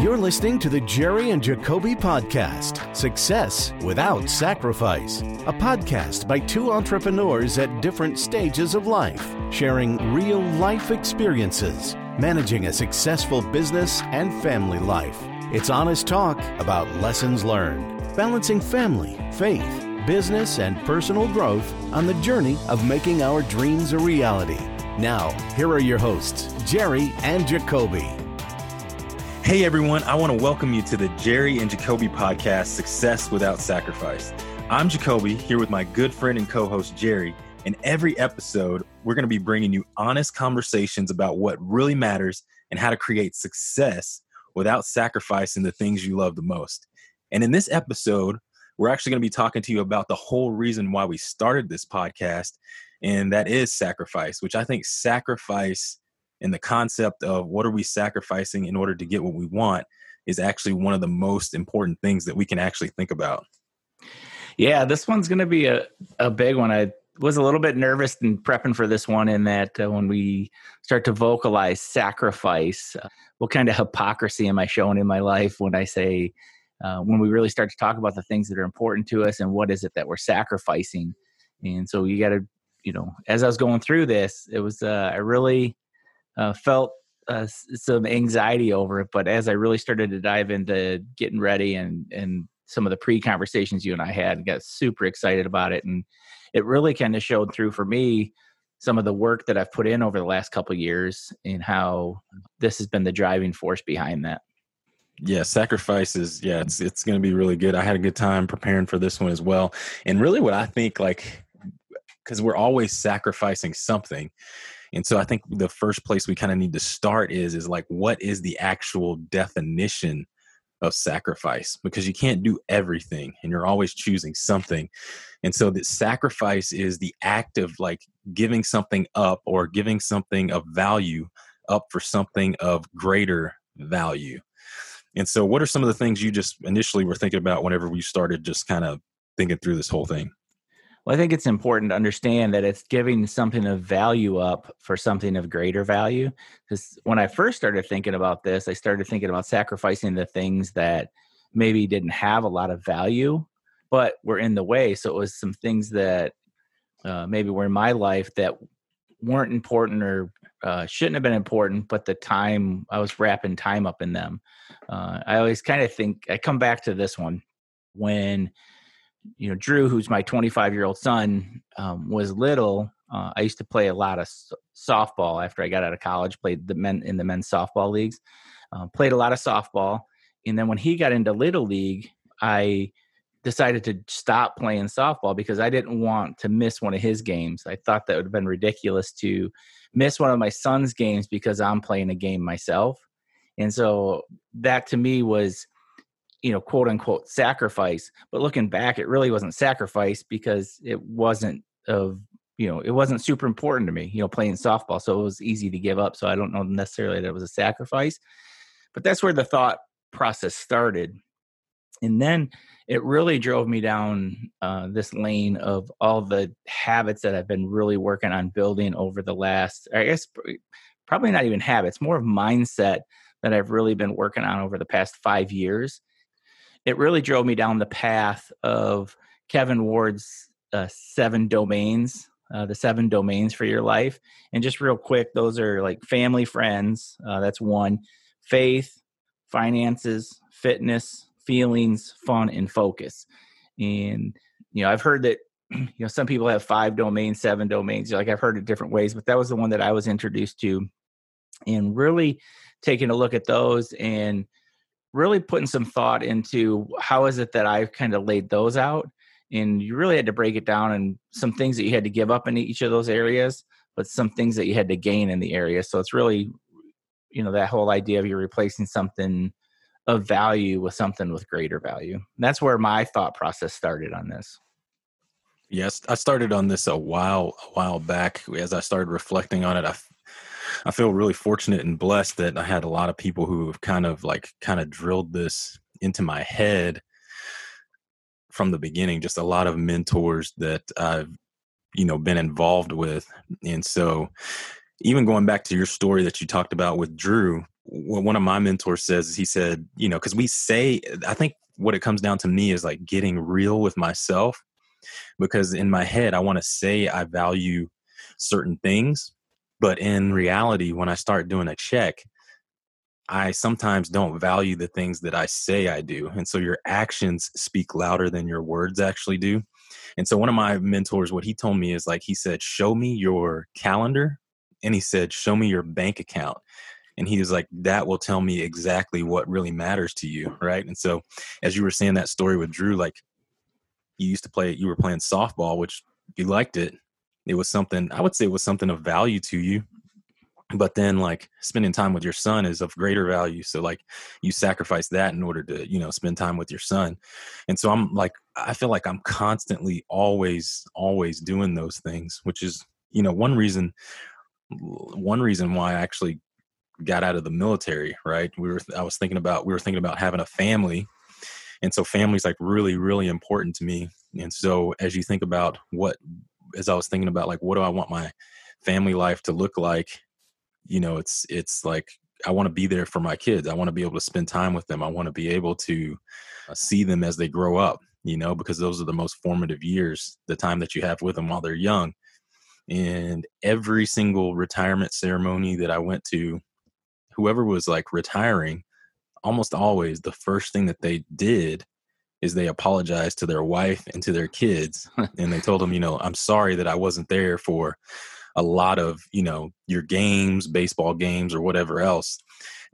You're listening to the Jerry and Jacobe Podcast Success Without Sacrifice, a podcast by two entrepreneurs at different stages of life, sharing real life experiences, managing a successful business and family life. It's honest talk about lessons learned, balancing family, faith, business, and personal growth on the journey of making our dreams a reality. Now, here are your hosts, Jerry and Jacobe. Hey everyone, I want to welcome you to the Jerry and Jacobe podcast, Success Without Sacrifice. I'm Jacobe here with my good friend and co host Jerry. In every episode, we're going to be bringing you honest conversations about what really matters and how to create success without sacrificing the things you love the most. And in this episode, we're actually going to be talking to you about the whole reason why we started this podcast, and that is sacrifice, which I think sacrifice and the concept of what are we sacrificing in order to get what we want is actually one of the most important things that we can actually think about. Yeah, this one's going to be a, a big one. I was a little bit nervous in prepping for this one in that uh, when we start to vocalize sacrifice, uh, what kind of hypocrisy am I showing in my life when I say, uh, when we really start to talk about the things that are important to us and what is it that we're sacrificing? And so you got to, you know, as I was going through this, it was, uh, I really uh, felt uh, some anxiety over it. But as I really started to dive into getting ready and and some of the pre conversations you and I had, got super excited about it, and it really kind of showed through for me some of the work that I've put in over the last couple years and how this has been the driving force behind that. Yeah, sacrifices. Yeah, it's it's going to be really good. I had a good time preparing for this one as well. And really what I think like cuz we're always sacrificing something and so I think the first place we kind of need to start is is like what is the actual definition of sacrifice because you can't do everything and you're always choosing something. And so that sacrifice is the act of like giving something up or giving something of value up for something of greater value. And so what are some of the things you just initially were thinking about whenever we started just kind of thinking through this whole thing? Well, I think it's important to understand that it's giving something of value up for something of greater value. Because when I first started thinking about this, I started thinking about sacrificing the things that maybe didn't have a lot of value, but were in the way. So it was some things that uh, maybe were in my life that weren't important or uh, shouldn't have been important, but the time I was wrapping time up in them. Uh, I always kind of think I come back to this one when you know, Drew, who's my 25 year old son, um, was little. Uh, I used to play a lot of softball after I got out of college. Played the men in the men's softball leagues. Uh, played a lot of softball, and then when he got into little league, I decided to stop playing softball because I didn't want to miss one of his games. I thought that would have been ridiculous to miss one of my son's games because I'm playing a game myself. And so that to me was you know, quote unquote sacrifice. But looking back, it really wasn't sacrifice because it wasn't of, you know, it wasn't super important to me, you know, playing softball. So it was easy to give up. So I don't know necessarily that it was a sacrifice. But that's where the thought process started. And then it really drove me down uh, this lane of all the habits that I've been really working on building over the last, I guess, probably not even habits, more of mindset that I've really been working on over the past five years it really drove me down the path of Kevin Ward's uh, seven domains, uh, the seven domains for your life. And just real quick, those are like family, friends. Uh, that's one. Faith, finances, fitness, feelings, fun, and focus. And you know, I've heard that you know some people have five domains, seven domains. Like I've heard it different ways, but that was the one that I was introduced to, and really taking a look at those and really putting some thought into how is it that I've kind of laid those out. And you really had to break it down and some things that you had to give up in each of those areas, but some things that you had to gain in the area. So it's really, you know, that whole idea of you're replacing something of value with something with greater value. And that's where my thought process started on this. Yes, I started on this a while a while back. As I started reflecting on it, I I feel really fortunate and blessed that I had a lot of people who have kind of like kind of drilled this into my head from the beginning. Just a lot of mentors that I've you know been involved with, and so even going back to your story that you talked about with Drew, one of my mentors says he said you know because we say i think what it comes down to me is like getting real with myself because in my head i want to say i value certain things but in reality when i start doing a check i sometimes don't value the things that i say i do and so your actions speak louder than your words actually do. And so one of my mentors what he told me is like he said show me your calendar and he said show me your bank account and he was like that will tell me exactly what really matters to you right? And so as you were saying that story with drew like you used to play you were playing softball which you liked it it was something i would say it was something of value to you but then like spending time with your son is of greater value so like you sacrifice that in order to you know spend time with your son and so i'm like i feel like i'm constantly always always doing those things which is you know one reason one reason why i actually got out of the military, right? We were I was thinking about we were thinking about having a family. And so family's like really, really important to me. And so as you think about what as I was thinking about like what do I want my family life to look like, you know, it's it's like I want to be there for my kids. I want to be able to spend time with them. I want to be able to uh, see them as they grow up, you know, because those are the most formative years, the time that you have with them while they're young. And every single retirement ceremony that I went to whoever was like retiring, almost always the first thing that they did is they apologized to their wife and to their kids and they told them, you know, I'm sorry that I wasn't there for a lot of, you know, your games, baseball games or whatever else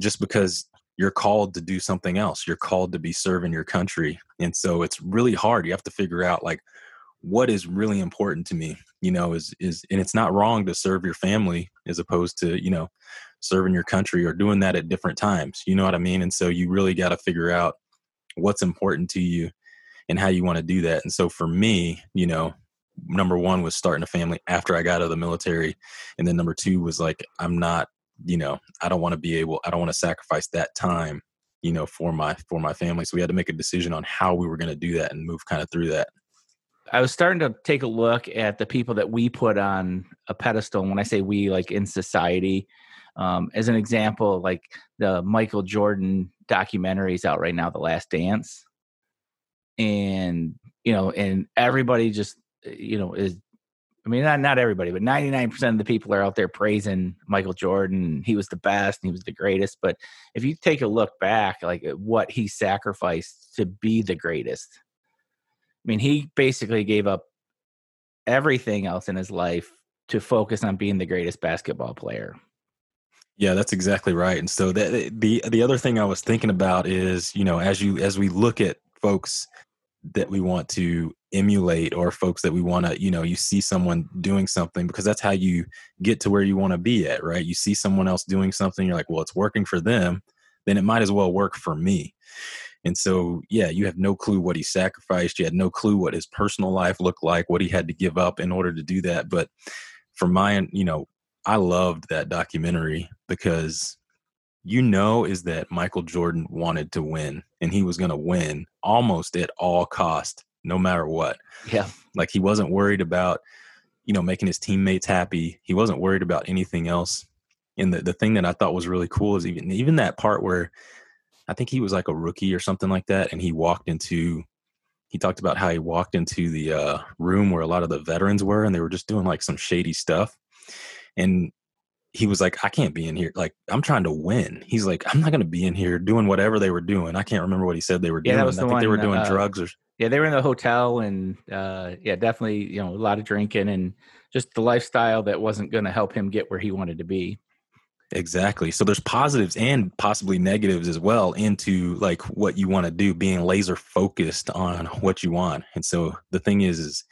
just because you're called to do something else. You're called to be serving your country. And so it's really hard. You have to figure out like what is really important to me, you know, is is and it's not wrong to serve your family as opposed to, you know, serving your country or doing that at different times. You know what I mean? And so you really got to figure out what's important to you and how you want to do that. And so for me, you know, number one was starting a family after I got out of the military. And then number two was like, I'm not, you know, I don't want to be able, I don't want to sacrifice that time, you know, for my, for my family. So we had to make a decision on how we were going to do that and move kind of through that. I was starting to take a look at the people that we put on a pedestal. And when I say we, like in society, um, as an example, like the Michael Jordan documentaries out right now, The Last Dance, and you know, and everybody just you know is. I mean, not not everybody, but ninety nine percent of the people are out there praising Michael Jordan. He was the best. he was the greatest. But if you take a look back, like what he sacrificed to be the greatest, I mean, he basically gave up everything else in his life to focus on being the greatest basketball player. Yeah, that's exactly right. And so the the the other thing I was thinking about is, you know, as you as we look at folks that we want to emulate or folks that we want to, you know, you see someone doing something because that's how you get to where you want to be at, right? You see someone else doing something, you're like, well, it's working for them, then it might as well work for me. And so, yeah, you have no clue what he sacrificed. You had no clue what his personal life looked like, what he had to give up in order to do that. But for my, you know, I loved that documentary because you know is that Michael Jordan wanted to win and he was going to win almost at all cost no matter what. Yeah. Like he wasn't worried about you know making his teammates happy. He wasn't worried about anything else. And the the thing that I thought was really cool is even even that part where I think he was like a rookie or something like that and he walked into he talked about how he walked into the uh, room where a lot of the veterans were and they were just doing like some shady stuff and he was like, I can't be in here. Like, I'm trying to win. He's like, I'm not going to be in here doing whatever they were doing. I can't remember what he said they were doing. That was I think one, they were doing uh, drugs or. Yeah, they were in the hotel and uh, yeah, definitely, you know, a lot of drinking and just the lifestyle that wasn't going to help him get where he wanted to be. Exactly. So there's positives and possibly negatives as well into like what you want to do, being laser focused on what you want. And so the thing is, is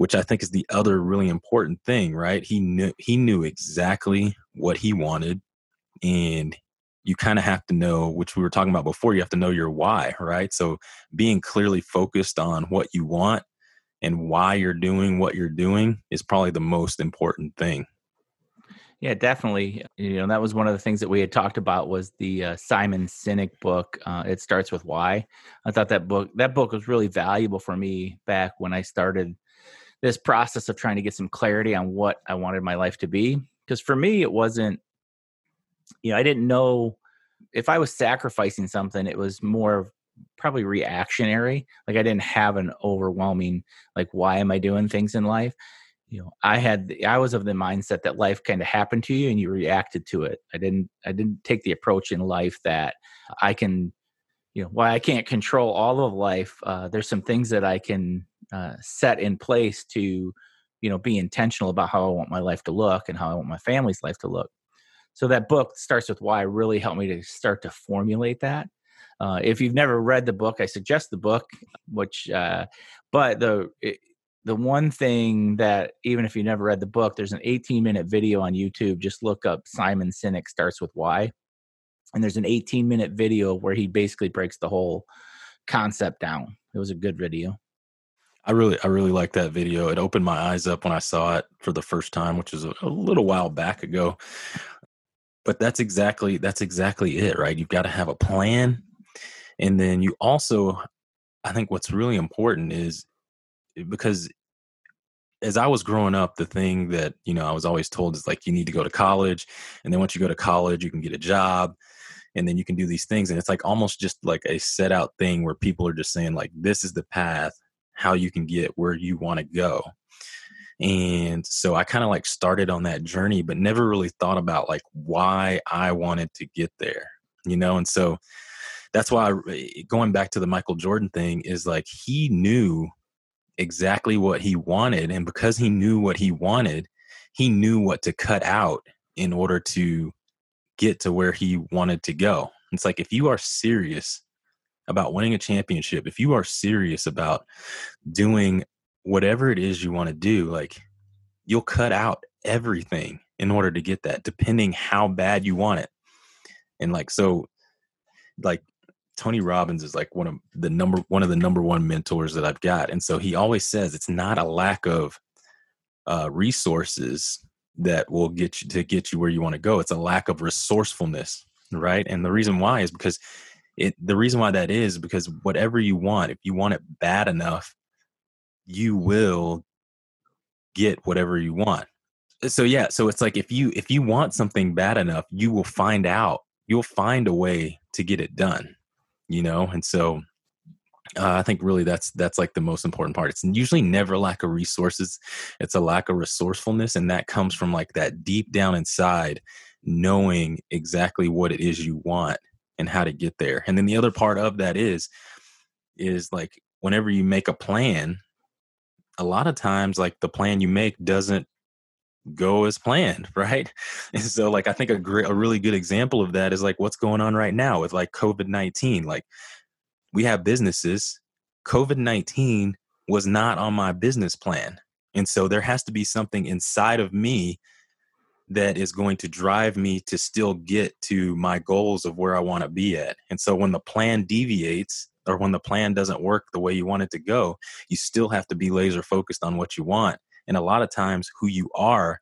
which I think is the other really important thing, right? He knew he knew exactly what he wanted and you kind of have to know which we were talking about before you have to know your why right? So being clearly focused on what you want and why you're doing what you're doing is probably the most important thing. Yeah definitely. You know that was one of the things that we had talked about was the uh, simon sinek book uh, it starts with why. I thought that book that book was really valuable for me back when i started this process of trying to get some clarity on what I wanted my life to be. Because for me, it wasn't, you know, I didn't know if I was sacrificing something, it was more probably reactionary. Like I didn't have an overwhelming like why am I doing things in life? You know, I had I was of the mindset that life kind of happened to you and you reacted to it. I didn't I didn't take the approach in life that I can you know why I can't control all of life. Uh, there's some things that I can uh, set in place to you know be intentional about how I want my life to look and how I want my family's life to look. So that book starts with why really helped me to start to formulate that. Uh, if you've never read the book, I suggest the book. Which, uh, but the it, the one thing that even if you never read the book, there's an 18 minute video on YouTube. Just look up Simon Sinek starts with why, and there's an 18 minute video where he basically breaks the whole concept down. It was a good video. I really, I really like that video. It opened my eyes up when I saw it for the first time, which was a, a little while back ago. But that's exactly that's exactly it, right? You've got to have a plan and then you also, I think what's really important is eh, because as I was growing up, the thing that, you know, I was always told is like, you need to go to college. And then once you go to college, you can get a job and then you can do these things. And it's like almost just like a set out thing where people are just saying, like, this is the path, how you can get where you want to go. And so I kind of like started on that journey, but never really thought about like why I wanted to get there, you know? And so that's why eh, going back to the Michael Jordan thing is like he knew exactly what he wanted and because he knew what he wanted he knew what to cut out in order to get to where he wanted to go it's like if you are serious about winning a championship if you are serious about doing whatever it is you want to do like you'll cut out everything in order to get that depending how bad you want it and like so like Tony Robbins is like one of the number one of the number one mentors that I've got, and so he always says it's not a lack of uh, resources that will get you to get you where you want to go. It's a lack of resourcefulness, right? And the reason why is because it. The reason why that is because whatever you want, if you want it bad enough, you will get whatever you want. So yeah, so it's like if you if you want something bad enough, you will find out. You'll find a way to get it done you know and so uh, i think really that's that's like the most important part it's usually never lack of resources it's a lack of resourcefulness and that comes from like that deep down inside knowing exactly what it is you want and how to get there and then the other part of that is is like whenever you make a plan a lot of times like the plan you make doesn't go as planned, right? And so like I think a great a really good example of that is like what's going on right now with like COVID-19. Like we have businesses, COVID-19 was not on my business plan. And so there has to be something inside of me that is going to drive me to still get to my goals of where I want to be at. And so when the plan deviates or when the plan doesn't work the way you want it to go, you still have to be laser focused on what you want and a lot of times, who you are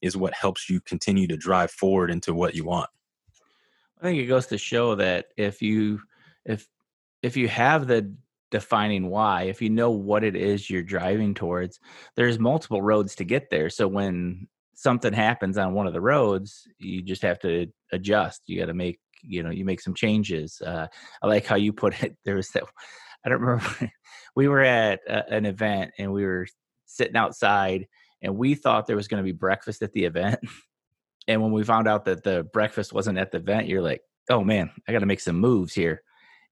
is what helps you continue to drive forward into what you want. I think it goes to show that if you if if you have the defining why, if you know what it is you're driving towards, there's multiple roads to get there. So when something happens on one of the roads, you just have to adjust. You got to make you know you make some changes. Uh, I like how you put it. There was that. I don't remember. we were at a, an event and we were sitting outside and we thought there was going to be breakfast at the event. and when we found out that the breakfast wasn't at the event, you're like, oh man, I got to make some moves here.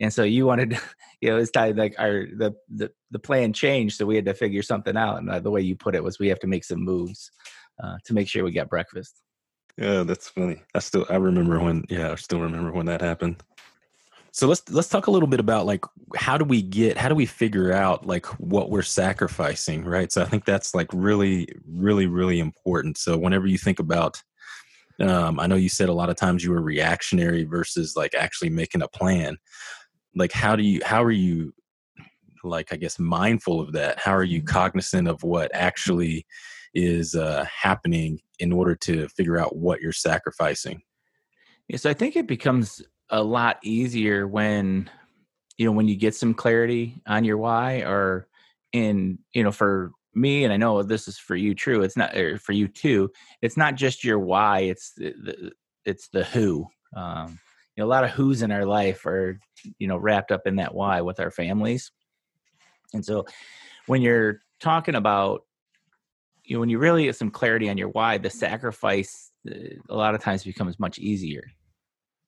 And so you wanted, you know, it's time like our the, the the plan changed, so we had to figure something out. And uh, the way you put it was, we have to make some moves uh, to make sure we get breakfast. Yeah, that's funny. I still I remember when. Yeah, I still remember when that happened so let's let's talk a little bit about like how do we get how do we figure out like what we're sacrificing right so i think that's like really really really important so whenever you think about um, i know you said a lot of times you were reactionary versus like actually making a plan like how do you how are you like i guess mindful of that how are you cognizant of what actually is uh, happening in order to figure out what you're sacrificing. Yeah so i think it becomes a lot easier when you know when you get some clarity on your why or in you know for me and i know this is for you true it's not for you too it's not just your why it's the, it's the who um, you know, a lot of who's in our life are you know wrapped up in that why with our families. And so when you're talking about you know when you really get some clarity on your why the sacrifice uh, a lot of times becomes much easier.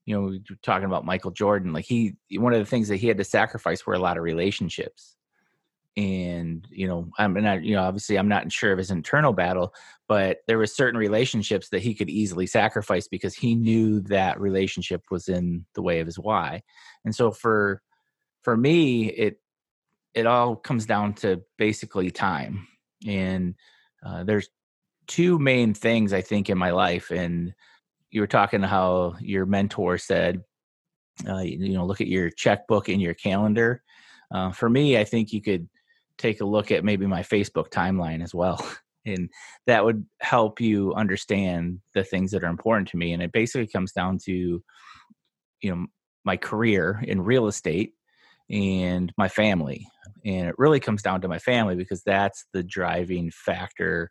You know we are talking about michael jordan like he one of the things that he had to sacrifice were a lot of relationships. And you know i'm not you know obviously i'm not sure of his internal battle but there were certain relationships that he could easily sacrifice because he knew that relationship was in the way of his why. And so for for me it it all comes down to basically time. And uh, there's two main things i think in my life and you were talking how your mentor said uh, you know look at your checkbook and your calendar uh, for me i think you could take a look at maybe my Facebook timeline as well. And that would help you understand the things that are important to me. And it basically comes down to, you know, my career in real estate and my family. And it really comes down to my family because that's the driving factor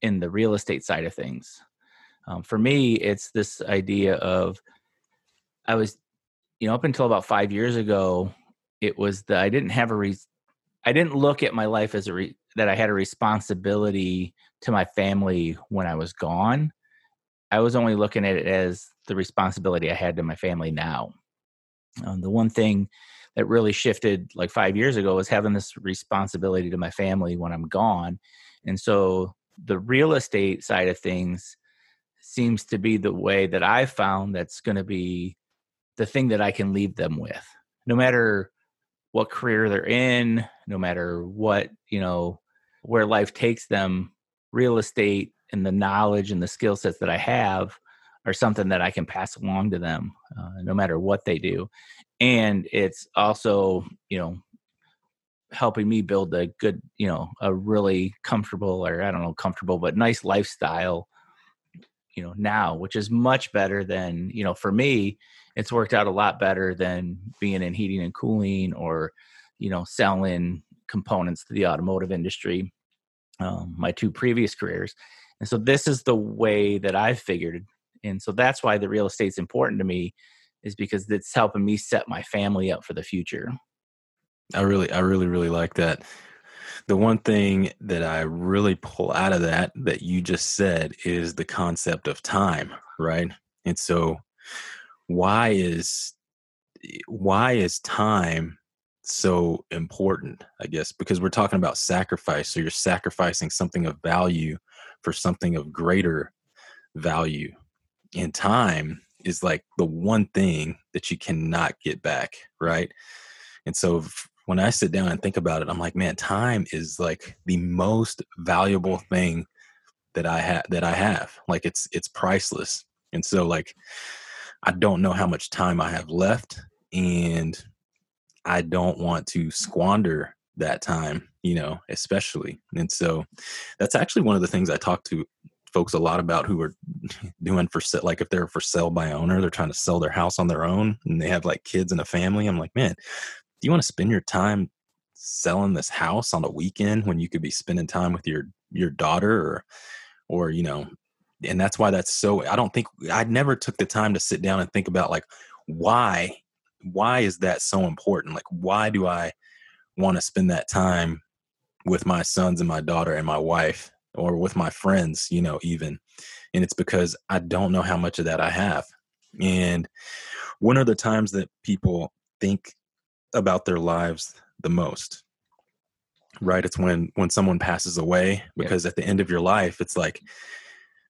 in the real estate side of things. Um, for me, it's this idea of I was, you know, up until about five years ago, it was that I didn't have a re- I didn't look at my life as a re- that I had a responsibility to my family when I was gone. I was only looking at it as the responsibility I had to my family now. Um, the one thing that really shifted like five years ago was having this responsibility to my family when I'm gone. And so the real estate side of things seems to be the way that I found that's going to be the thing that I can leave them with. No matter what career they're in, no matter what, you know, where life takes them, real estate and the knowledge and the skill sets that I have are something that I can pass along to them, uh, no matter what they do. And it's also, you know, helping me build a good, you know, a really comfortable or I don't know, comfortable, but nice lifestyle, you know, now, which is much better than, you know, for me, it's worked out a lot better than being in heating and cooling or you know selling components to the automotive industry um, my two previous careers. And so this is the way that i've figured and so that's why the real estate's important to me is because it's helping me set my family up for the future. I really i really really like that. The one thing that i really pull out of that that you just said is the concept of time right? And so why is eh, why is time so important i guess? Because we're talking about sacrifice so you're sacrificing something of value for something of greater value. And time is like the one thing that you cannot get back right? And so if, when i sit down and think about it i'm like man time is like the most valuable thing that i have that i have. Like it's it's priceless. And so like I don't know how much time I have left and I don't want to squander that time, you know, especially. And so that's actually one of the things I talk to folks a lot about who are doing for like if they're for sale by owner, they're trying to sell their house on their own and they have like kids and a family. I'm like, man, do you want to spend your time selling this house on a weekend when you could be spending time with your your daughter or or you know and that's why that's so i don't think i never took the time to sit down and think about like why why is that so important like why do i want to spend that time with my sons and my daughter and my wife or with my friends you know even and it's because i don't know how much of that i have and when are the times that people think about their lives the most right it's when when someone passes away because yeah. at the end of your life it's like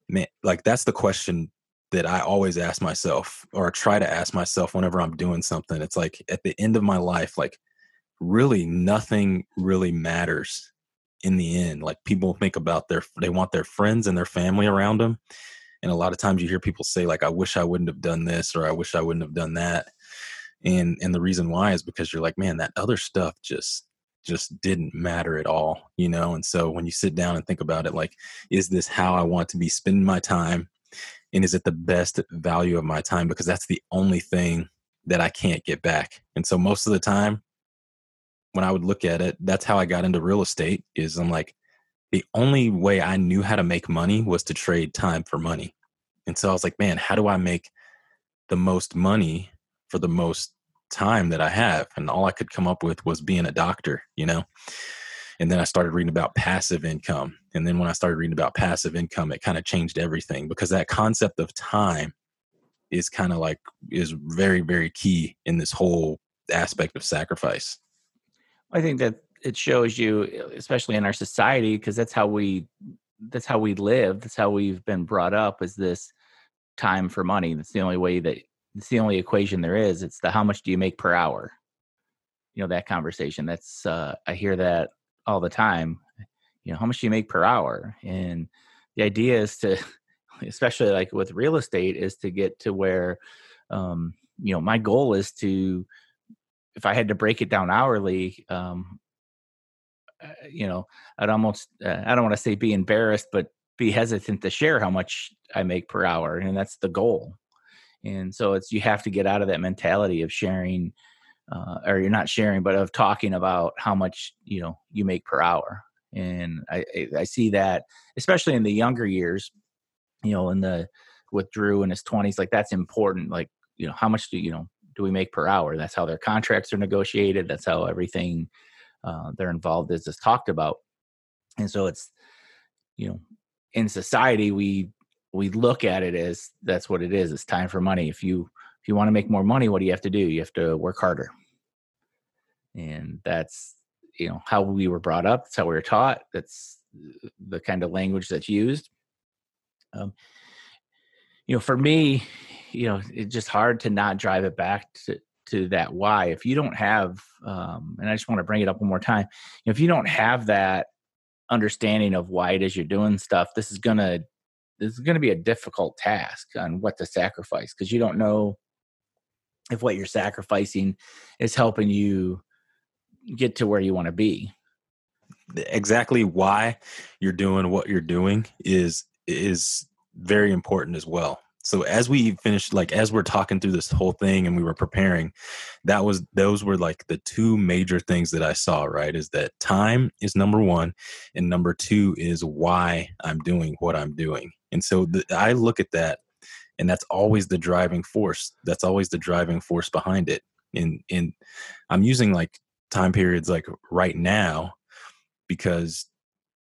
man, like that's the question that I always ask myself or try to ask myself whenever I'm doing something. It's like at the end of my life, like really nothing really matters in the end. Like people think about their, they want their friends and their family around them. And a lot of times you hear people say like, I wish I wouldn't have done this or I wish I wouldn't have done that. And, and the reason why is because you're like, man, that other stuff just just didn't matter at all, you know? And so when you sit down and think about it, like, is this how I want to be spending my time? And is it the best value of my time? Because that's the only thing that I can't get back. And so most of the time, when I would look at it, that's how I got into real estate is I'm like, the only way I knew how to make money was to trade time for money. And so I was like, man, how do I make the most money for the most time that I have. And all I could come up with was being a doctor, you know? And then I started reading about passive income. And then when I started reading about passive income, it kind of changed everything because that concept of time is kind of like is very, very key in this whole aspect of sacrifice. I think that it shows you, especially in our society, because that's how we that's how we live. That's how we've been brought up. Is this time for money? That's the only way that it's the only equation there is. It's the how much do you make per hour? You know that conversation. That's uh, I hear that all the time. You know how much do you make per hour? And the idea is to, especially like with real estate, is to get to where, um, you know, my goal is to, if I had to break it down hourly, um, uh, you know, I'd almost, uh, I don't want to say be embarrassed, but be hesitant to share how much I make per hour. And that's the goal. And so it's, you have to get out of that mentality of sharing, uh, or you're not sharing, but of talking about how much, you know, you make per hour. And I, I see that, especially in the younger years, you know, in the, with Drew in his 20s, like that's important. Like, you know, how much do you know, do we make per hour? That's how their contracts are negotiated. That's how everything uh, they're involved is is talked about. And so it's you know in society we we look at it as that's what it is. It's time for money. If you if you want to make more money what do you have to do? You have to work harder. And that's you know how we were brought up. That's how we were taught. That's the kind of language that's used. Um, you know for me you know it's just hard to not drive it back to to that why. If you don't have um, and i just want to bring it up one more time if you don't have that understanding of why it is you're doing stuff this is gonna this is gonna be a difficult task on what to sacrifice because you don't know if what you're sacrificing is helping you get to where you want to be. Exactly why you're doing what you're doing is is very important as well. So as we finished like as we're talking through this whole thing and we were preparing that was those were like the two major things that i saw right is that time is number one and number two is why i'm doing what i'm doing. And so the, i look at that and that's always the driving force that's always the driving force behind it. And and i'm using like time periods like right now because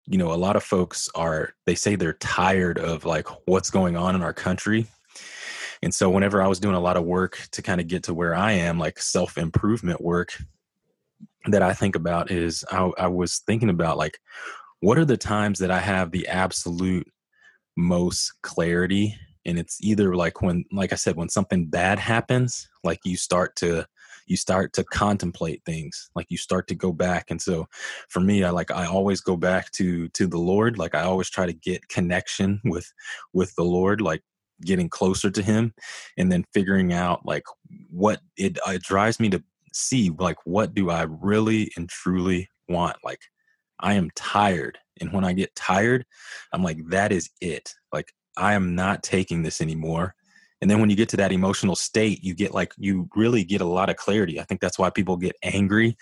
you know a lot of folks are they say they're tired of like what's going on in our country. And so whenever i was doing a lot of work to kind of get to where i am like self improvement work that i think about is I, I was thinking about like what are the times that i have the absolute most clarity? And it's either like when like i said when something bad happens like you start to you start to contemplate things like you start to go back and so for me i like i always go back to to the lord like i always try to get connection with with the lord like getting closer to him and then figuring out like what it, it drives me to see like what do i really and truly want? Like i am tired and when i get tired i'm like that is it. Like i am not taking this anymore and then when you get to that emotional state you get like you really get a lot of clarity. I think that's why people get angry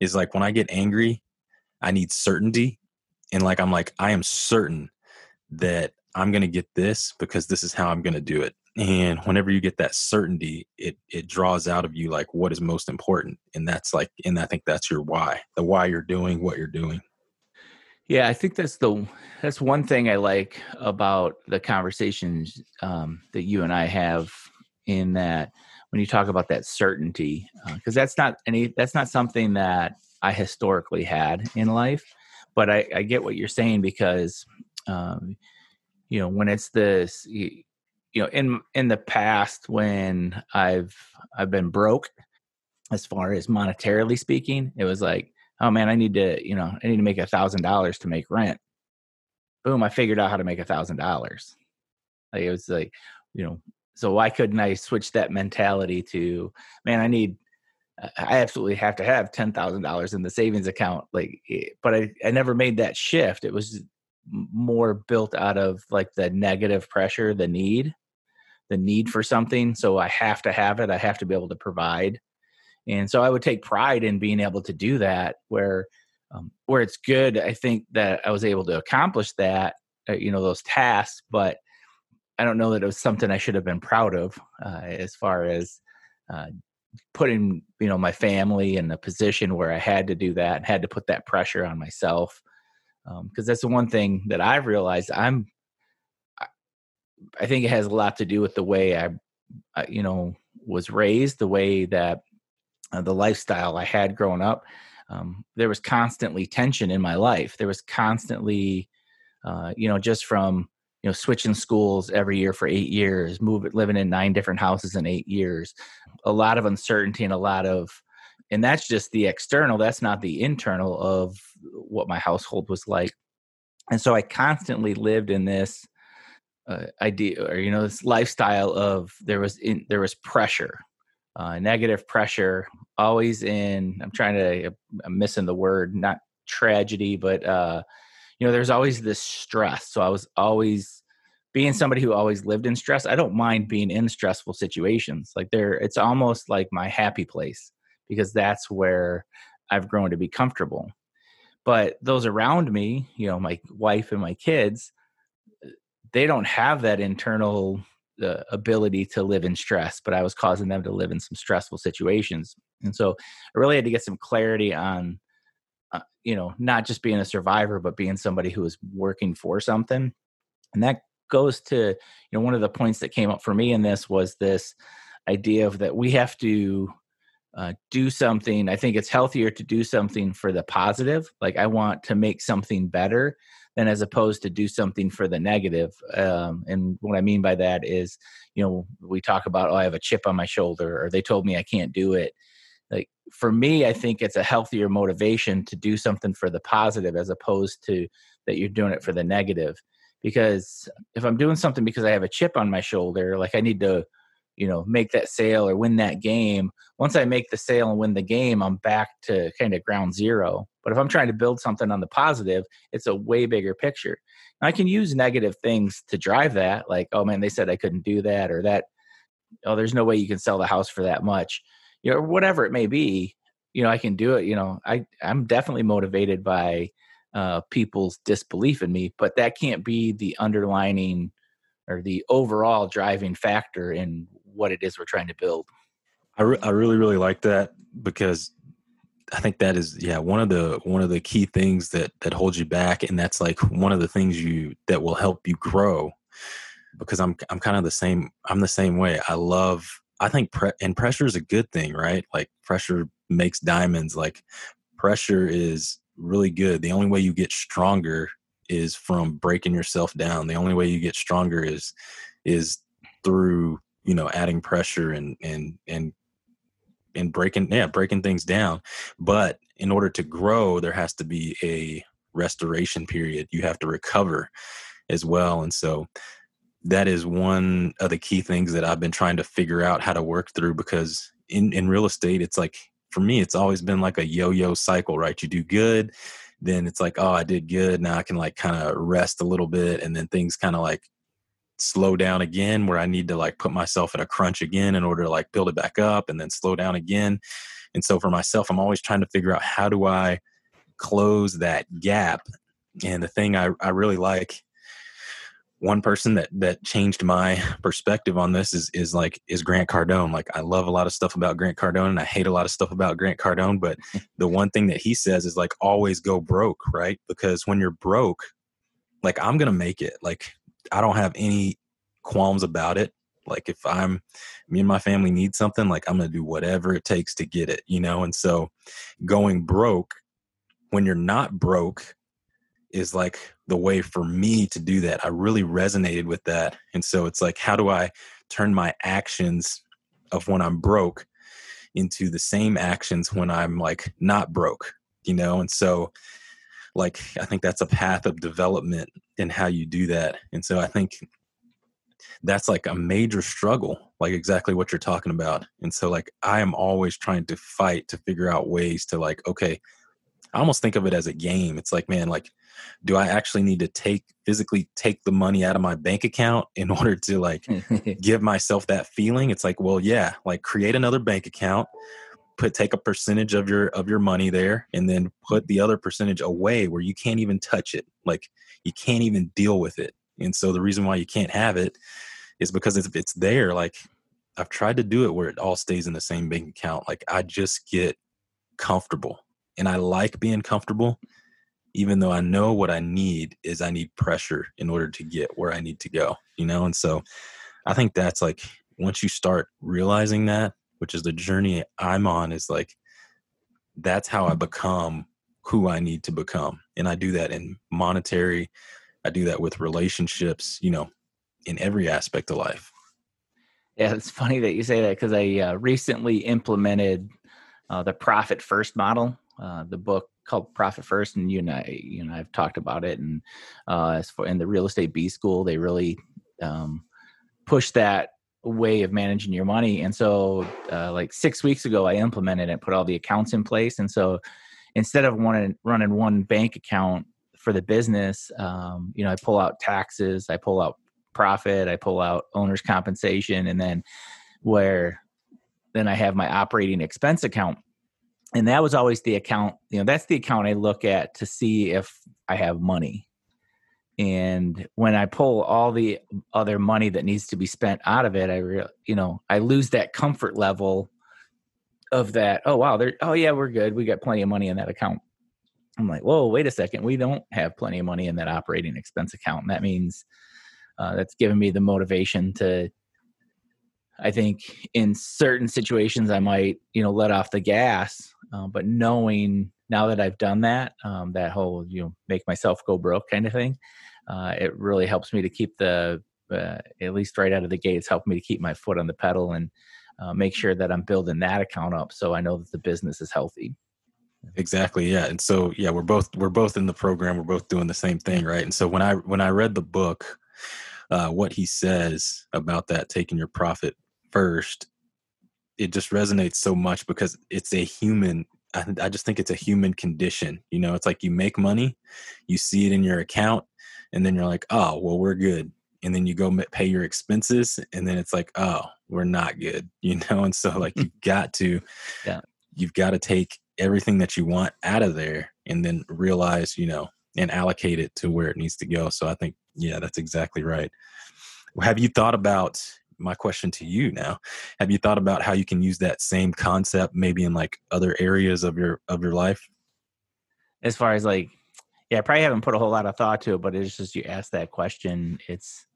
is like when i get angry i need certainty. And like i'm like i am certain that i'm going to get this because this is how i'm going to do it. And whenever you get that certainty it it draws out of you like what is most important. And that's like and i think that's your why the why you're doing what you're doing yeah, I think that's the that's one thing I like about the conversations um, that you and I have. In that, when you talk about that certainty, because uh, that's not any that's not something that I historically had in life, but I, I get what you're saying because, um, you know, when it's this, you, you know, in in the past when I've I've been broke, as far as monetarily speaking, it was like oh man, I need to, you know, I need to make a thousand dollars to make rent. Boom, I figured out how to make a thousand dollars. Like it was like, you know, so why couldn't I switch that mentality to, man, I need, I absolutely have to have ten thousand dollars in the savings account. Like, eh, but I, I never made that shift. It was more built out of like the negative pressure, the need, the need for something. So I have to have it. I have to be able to provide and so i would take pride in being able to do that where um, where it's good i think that i was able to accomplish that uh, you know those tasks but I don't know that it was something I should have been proud of uh, as far as uh, putting you know my family in a position where I had to do that and had to put that pressure on myself because um, that's the one thing that I've realized I'm I think it has a lot to do with the way I, I you know was raised the way that uh, the lifestyle I had growing up um, there was constantly tension in my life. There was constantly uh, you know just from you know switching schools every year for eight years moving living in nine different houses in eight years a lot of uncertainty and a lot of and that's just the external that's not the internal of what my household was like. And so i constantly lived in this uh, idea or you know this lifestyle of there was in, there was pressure uh, negative pressure always in i'm trying to i'm missing the word not tragedy but uh you know there's always this stress. So i was always being somebody who always lived in stress i don't mind being in stressful situations. Like there it's almost like my happy place because that's where i've grown to be comfortable. But those around me you know my wife and my kids they don't have that internal uh, ability to live in stress but i was causing them to live in some stressful situations. And so i really had to get some clarity on uh, you know not just being a survivor but being somebody who is working for something. And that goes to you know one of the points that came up for me in this was this idea of that we have to uh, do something. I think it's healthier to do something for the positive. Like i want to make something better than as opposed to do something for the negative um, and what i mean by that is you know we talk about oh i have a chip on my shoulder or they told me i can't do it. Like for me i think it's a healthier motivation to do something for the positive as opposed to that you're doing it for the negative. Because if i'm doing something because i have a chip on my shoulder like i need to you know make that sale or win that game once i make the sale and win the game i'm back to kind of ground zero but if i'm trying to build something on the positive it's a way bigger picture. I can use negative things to drive that like oh man they said i couldn't do that or that oh there's no way you can sell the house for that much. You know whatever it may be you know i can do it you know i i'm definitely motivated by uh people's disbelief in me but that can't be the underlining or the overall driving factor in what it is we're trying to build. I, re- I really really like that because i think that is yeah one of the one of the key things that that holds you back and that's like one of the things you that will help you grow because i'm i'm kind of the same i'm the same way i love I think pre- and pressure is a good thing, right? Like pressure makes diamonds. Like pressure is really good. The only way you get stronger is from breaking yourself down. The only way you get stronger is is through you know adding pressure and and and and breaking yeah breaking things down. But in order to grow, there has to be a restoration period. You have to recover as well, and so that is one of the key things that I've been trying to figure out how to work through because in, in real estate, it's like, for me, it's always been like a yo yo cycle, right? You do good, then it's like, oh, I did good. Now I can like kind of rest a little bit. And then things kind of like slow down again where I need to like put myself in a crunch again in order to like build it back up and then slow down again. And so for myself, I'm always trying to figure out how do I close that gap. And the thing I, I really like one person that that changed my perspective on this is is like is Grant Cardone. Like I love a lot of stuff about Grant Cardone and I hate a lot of stuff about Grant Cardone, but the one thing that he says is like always go broke, right? Because when you're broke, like I'm going to make it. Like I don't have any qualms about it. Like if I'm me and my family need something, like I'm to do whatever it takes to get it, you know? And so going broke when you're not broke is like the way for me to do that. I really resonated with that. And so it's like, how do I turn my actions of when I'm broke into the same actions when I'm like not broke, you know? And so, like, I think that's a path of development in how you do that. And so I think that's like a major struggle, like exactly what you're talking about. And so, like, I am always trying to fight to figure out ways to, like, okay, I almost think of it as a game. It's like, man, like, do I actually need to take physically take the money out of my bank account in order to like give myself that feeling? It's like, well, yeah, like create another bank account, put take a percentage of your of your money there, and then put the other percentage away where you can't even touch it. Like you can't even deal with it. And so the reason why you can't have it is because it's it's there. Like I've tried to do it where it all stays in the same bank account. Like I just get comfortable, and I like being comfortable, even though I know what I need is I need pressure in order to get where I need to go. You know, and so I think that's like once you start realizing that, which is the journey I'm on, is like that's how I become who I need to become. And I do that in monetary, I do that with relationships, you know, in every aspect of life. Yeah, it's funny that you say that because I uh, recently implemented uh, the profit first model, uh, the book called Profit First, and you and I, you know, I've talked about it. And uh, as for in the real estate B school, they really um, push that way of managing your money. And so, uh, like six weeks ago, I implemented it, put all the accounts in place. And so, instead of one, running one bank account for the business, um, you know, I pull out taxes, I pull out profit, I pull out owner's compensation, and then where then I have my operating expense account. And that was always the account, you know, that's the account I look at to see if I have money and when i pull all the other money that needs to be spent out of it i re- you know i lose that comfort level of that oh wow there oh yeah we're good we got plenty of money in that account. I'm like whoa wait a second we don't have plenty of money in that operating expense account. And that means uh, that's given me the motivation to i think in certain situations i might you know let off the gas uh, but knowing now that I've done that, um, that whole you know make myself go broke kind of thing, uh, it really helps me to keep the uh, at least right out of the gate. It's helped me to keep my foot on the pedal and uh, make sure that I'm building that account up so I know that the business is healthy. Exactly. Yeah. And so yeah, we're both we're both in the program. We're both doing the same thing, right? And so when I when I read the book, uh, what he says about that taking your profit first, it just resonates so much because it's a human I, I just think it's a human condition. You know, it's like you make money, you see it in your account, and then you're like, oh, well, we're good. And then you go pay your expenses, and then it's like, oh, we're not good. You know, and so like hmm. you've got to, yeah, you've got to take everything that you want out of there, and then realize, you know, and allocate it to where it needs to go. So I think, yeah, that's exactly right. Have you thought about my question to you now have you thought about how you can use that same concept maybe in like other areas of your of your life as far as like yeah i probably haven't put a whole lot of thought to it but it's just you ask that question it's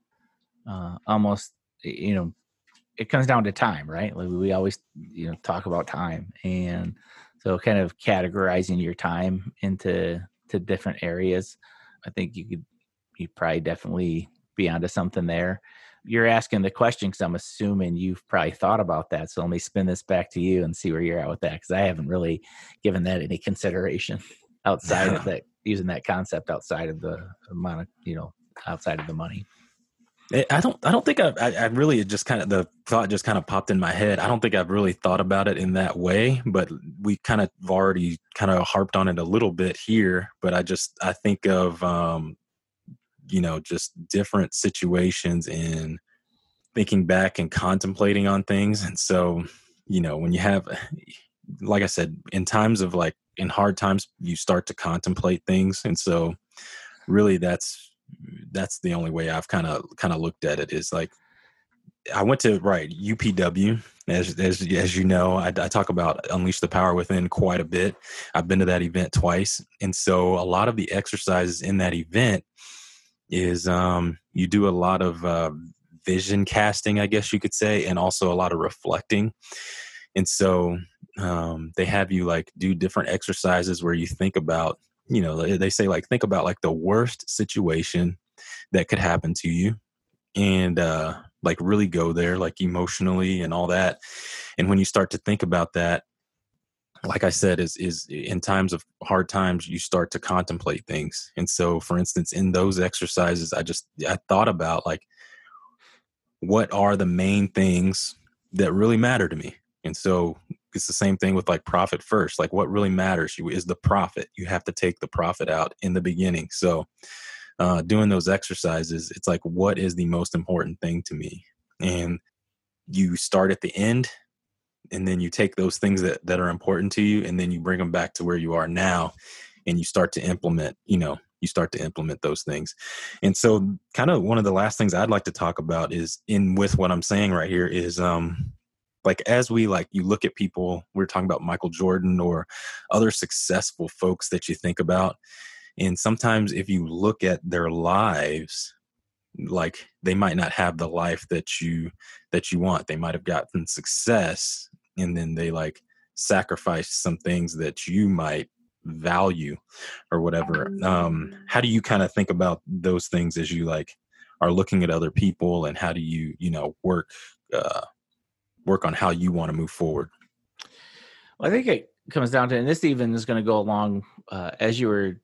uh almost you know it comes down to time right like we always you know talk about time and so kind of categorizing your time into to different areas i think you could you probably definitely be onto something there you're asking the question because I'm assuming you've probably thought about that. So let me spin this back to you and see where you're at with that because I haven't really given that any consideration outside of that, using that concept outside of the amount of, you know, outside of the money. I don't. I don't think I've, I, I really just kind of the thought just kind of popped in my head. I don't think I've really thought about it in that way, but we kind of already kind of harped on it a little bit here. But I just I think of um, you know just different situations in thinking back and contemplating on things and so you know when you have like i said in times of like in hard times you start to contemplate things and so really that's that's the only way i've kind of kind of looked at it is like i went to right upw as as, as you know I, I talk about unleash the power within quite a bit i've been to that event twice and so a lot of the exercises in that event is um, you do a lot of uh, vision casting, I guess you could say, and also a lot of reflecting. And so um, they have you like do different exercises where you think about, you know, they say like think about like the worst situation that could happen to you, and uh, like really go there, like emotionally and all that. And when you start to think about that, like I said, is is in times of hard times you start to contemplate things. And so, for instance, in those exercises, I just I thought about like what are the main things that really matter to me. And so it's the same thing with like profit first. Like what really matters you is the profit. You have to take the profit out in the beginning. So uh, doing those exercises, it's like what is the most important thing to me, and you start at the end and then you take those things that, that are important to you and then you bring them back to where you are now and you start to implement you know you start to implement those things and so kind of one of the last things i'd like to talk about is in with what i'm saying right here is um like as we like you look at people we are talking about michael jordan or other successful folks that you think about and sometimes if you look at their lives like they might not have the life that you that you want. They might have gotten success and then they like sacrifice some things that you might value or whatever. Um how do you kind of think about those things as you like are looking at other people and how do you you know work uh work on how you want to move forward? Well, i think it comes down to and this even is going to go along uh, as you were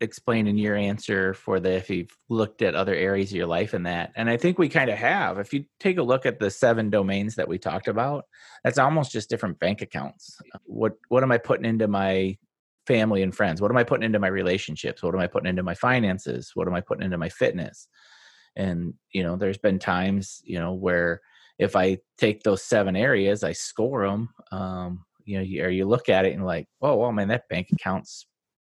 explaining your answer for the if you've looked at other areas of your life in that and i think we kind of have. If you take a look at the seven domains that we talked about that's almost just different bank accounts. What what am i putting into my family and friends? What am i putting into my relationships? What am i putting into my finances? What am i putting into my fitness? And you know there's been times you know where if i take those seven areas i score them um you know or you look at it and like oh well man that bank account's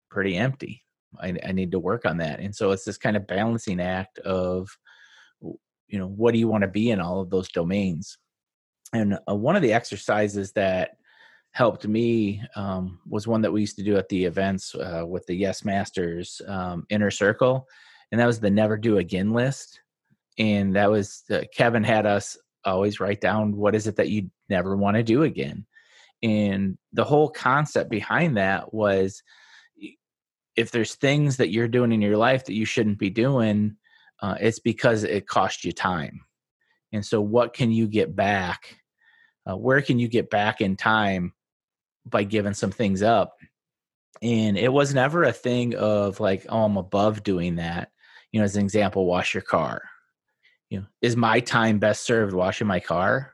pretty empty I, I need to work on that. And so it's this kind of balancing act of, you know, what do you want to be in all of those domains? And uh, one of the exercises that helped me um, was one that we used to do at the events uh, with the Yes Masters um, Inner Circle, and that was the Never Do Again list. And that was uh, Kevin had us always write down what is it that you never want to do again. And the whole concept behind that was if there's things that you're doing in your life that you shouldn't be doing, uh, it's because it cost you time. And so, what can you get back? Uh, where can you get back in time by giving some things up? And it was never a thing of like, oh, I'm above doing that. You know, as an example, wash your car. You know, is my time best served washing my car?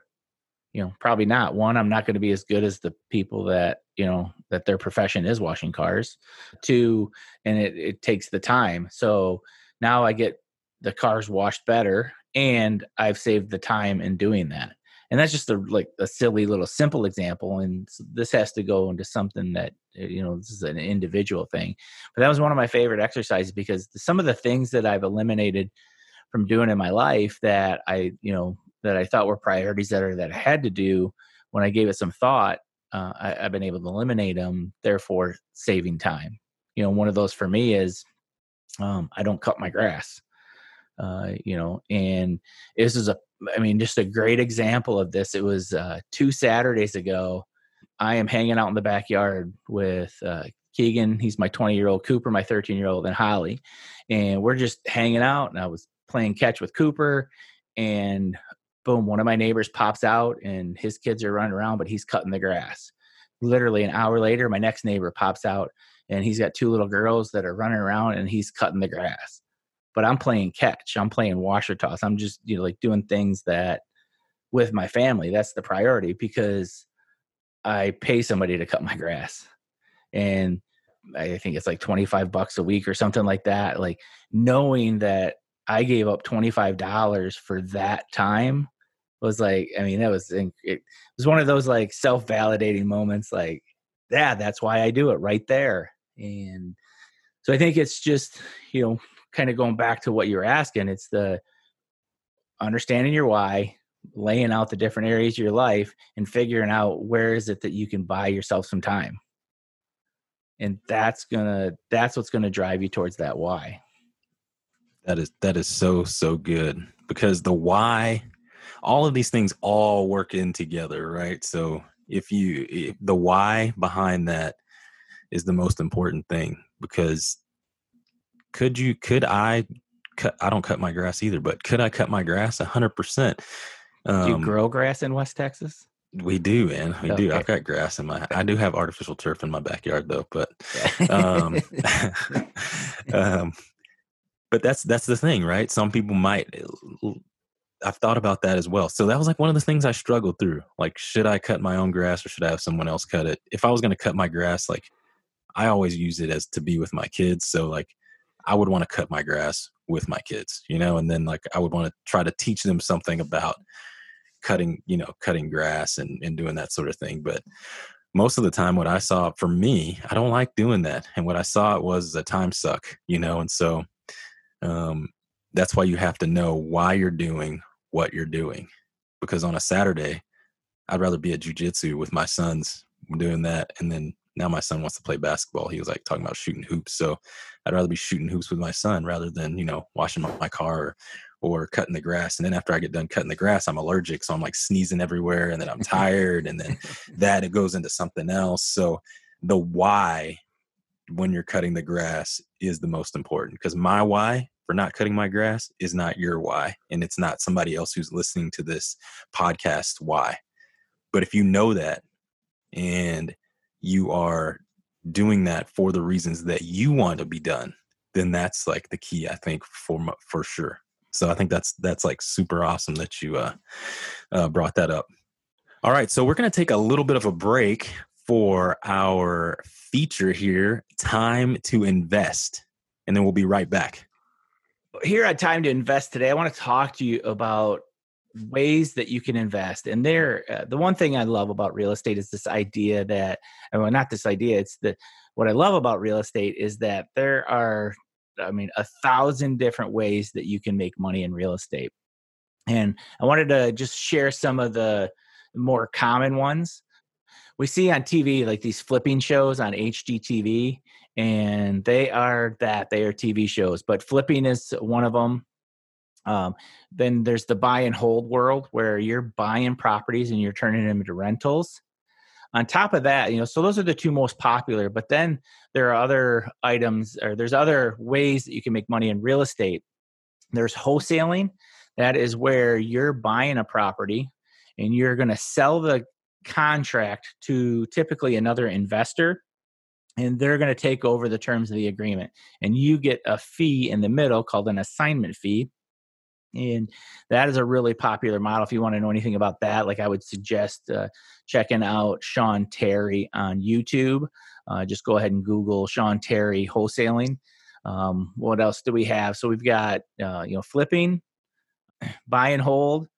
You know, probably not. One, I'm not going to be as good as the people that you know that their profession is washing cars two and it, it takes the time so now i get the cars washed better and i've saved the time in doing that and that's just a like a silly little simple example and this has to go into something that eh, you know this is an individual thing but that was one of my favorite exercises because some of the things that i've eliminated from doing in my life that i you know that i thought were priorities that are that i had to do when i gave it some thought uh, I, have been able to eliminate them, therefore saving time. You know, one of those for me is um, I don't cut my grass. Uh, you know, and this is a, I mean, just a great example of this. It was uh, two Saturdays ago. I am hanging out in the backyard with uh, Keegan. He's my 20 year old Cooper, my 13 year old, and Holly. And we're just hanging out. And I was playing catch with Cooper. And boom, one of my neighbors pops out and his kids are running around, but he's cutting the grass. Literally an hour later, my next neighbor pops out and he's got two little girls that are running around and he's cutting the grass. But I'm playing catch, I'm playing washer toss. I'm just, you know, like doing things that with my family, that's the priority because I pay somebody to cut my grass. And I think it's like 25 bucks a week or something like that. Like knowing that I gave up $25 for that time was like i mean that was it was one of those like self-validating moments like yeah that's why i do it right there. And so i think it's just you know kind of going back to what you were asking it's the understanding your why laying out the different areas of your life and figuring out where is it that you can buy yourself some time. And that's gonna that's what's gonna drive you towards that why that is that is so so good because the why all of these things all work in together, right? So if you if the why behind that is the most important thing because could you could I cut I don't cut my grass either, but could I cut my grass a hundred percent? Um, do you um, grow grass in West Texas? We do, man. We okay. do. I've got grass in my. I do have artificial turf in my backyard, though. But, um, um, but that's that's the thing, right? Some people might eh, I've thought about that as well. So that was like one of the things I struggled through. Like, should I cut my own grass or should I have someone else cut it? If I was going to cut my grass, like I always use it as to be with my kids. So like I would want to cut my grass with my kids, you know, and then like I would want to try to teach them something about cutting, you know, cutting grass and, and doing that sort of thing. But most of the time what i saw for me i don't like doing that and what i saw it was a time suck you know and so um, that's why you have to know why you're doing what you're doing. Because on a saturday i'd rather be at jujitsu with my sons doing that and then now my son wants to play basketball. He was like talking about shooting hoops. So i'd rather be shooting hoops with my son rather than you know washing my car or, or cutting the grass. And then after i get done cutting the grass i'm allergic so i'm like sneezing everywhere and then i'm tired and then that it goes into something else. So the why when you're cutting the grass is the most important because my why for not cutting my grass is not your why and it's not somebody else who's listening to this podcast why. But if you know that and you are doing that for the reasons that you want to be done then that's like the key i think for for sure. So i think that's that's like super awesome that you uh, uh brought that up. All right so we're going to take a little bit of a break for our feature here time to invest and then we'll be right back here at Time to Invest today, I want to talk to you about ways that you can invest. And there, uh, the one thing I love about real estate is this idea that, well, not this idea, it's that what I love about real estate is that there are, I mean, a thousand different ways that you can make money in real estate. And I wanted to just share some of the more common ones. We see on TV like these flipping shows on HGTV, and they are that they are TV shows. But flipping is one of them. Um, then there's the buy and hold world where you're buying properties and you're turning them into rentals. On top of that, you know, so those are the two most popular. But then there are other items, or there's other ways that you can make money in real estate. There's wholesaling. That is where you're buying a property and you're going to sell the contract to typically another investor and they're going to take over the terms of the agreement. And you get a fee in the middle called an assignment fee. And that is a really popular model. If you want to know anything about that like i would suggest uh, checking out sean terry on youtube. Uh, just go ahead and google sean terry wholesaling. Um, what else do we have? So we've got uh, you know flipping buy and hold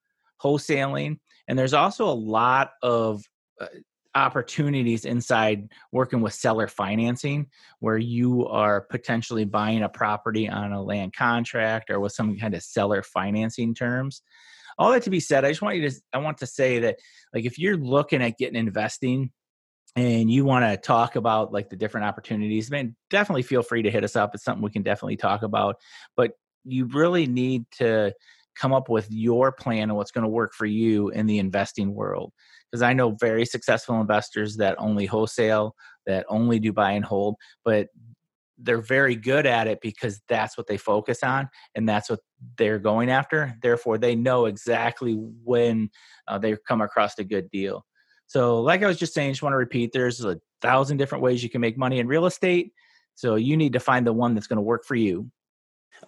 wholesaling and there's also a lot of uh, opportunities inside working with seller financing where you are potentially buying a property on a land contract or with some kind of seller financing terms. All that to be said i just want you to i want to say that like if you're looking at getting investing and you want to talk about like the different opportunities man definitely feel free to hit us up. It's something we can definitely talk about. But you really need to come up with your plan and what's going to work for you in the investing world because I know very successful investors that only wholesale, that only do buy and hold, but they're very good at it because that's what they focus on and that's what they're going after. Therefore, they know exactly when uh, they come across a good deal. So, like I was just saying, just want to repeat there's a thousand different ways you can make money in real estate. So, you need to find the one that's going to work for you.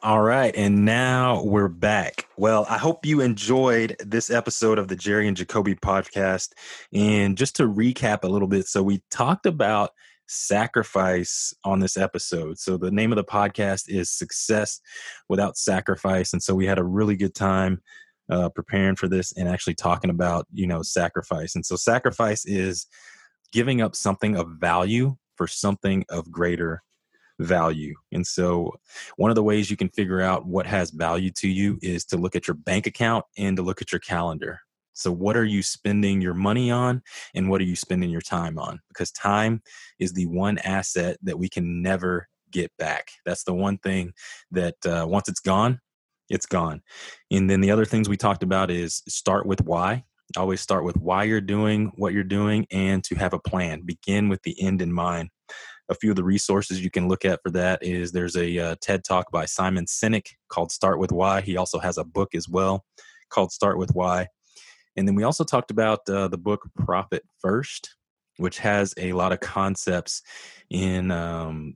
All right. And now we're back. Well, I hope you enjoyed this episode of the Jerry and Jacobe podcast. And just to recap a little bit, so we talked about sacrifice on this episode. So the name of the podcast is Success Without Sacrifice. And so we had a really good time uh, preparing for this and actually talking about, you know, sacrifice. And so sacrifice is giving up something of value for something of greater value. And so, one of the ways you can figure out what has value to you is to look at your bank account and to look at your calendar. So, what are you spending your money on and what are you spending your time on? Because time is the one asset that we can never get back. That's the one thing that uh, once it's gone, it's gone. And then the other things we talked about is start with why. Always start with why you're doing what you're doing and to have a plan. Begin with the end in mind a few of the resources you can look at for that is there's a uh, TED talk by Simon Sinek called Start with Why. He also has a book as well called Start with Why. And then we also talked about uh, the book Profit First, which has a lot of concepts in um,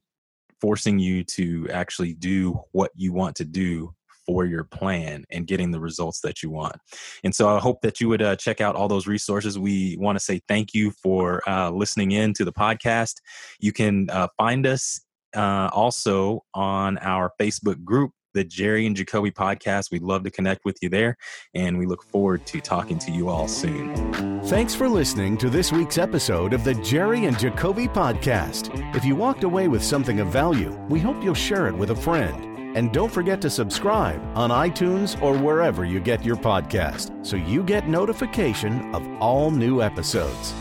forcing you to actually do what you want to do for your plan and getting the results that you want. And so I hope that you would uh, check out all those resources. We want to say thank you for uh, listening in to the podcast. You can uh, find us uh, also on our Facebook group, the Jerry and Jacobe podcast. We'd love to connect with you there, and we look forward to talking to you all soon. Thanks for listening to this week's episode of the Jerry and Jacobe Podcast. If you walked away with something of value, we hope you'll share it with a friend. And don't forget to subscribe on iTunes or wherever you get your podcast so you get notification of all new episodes.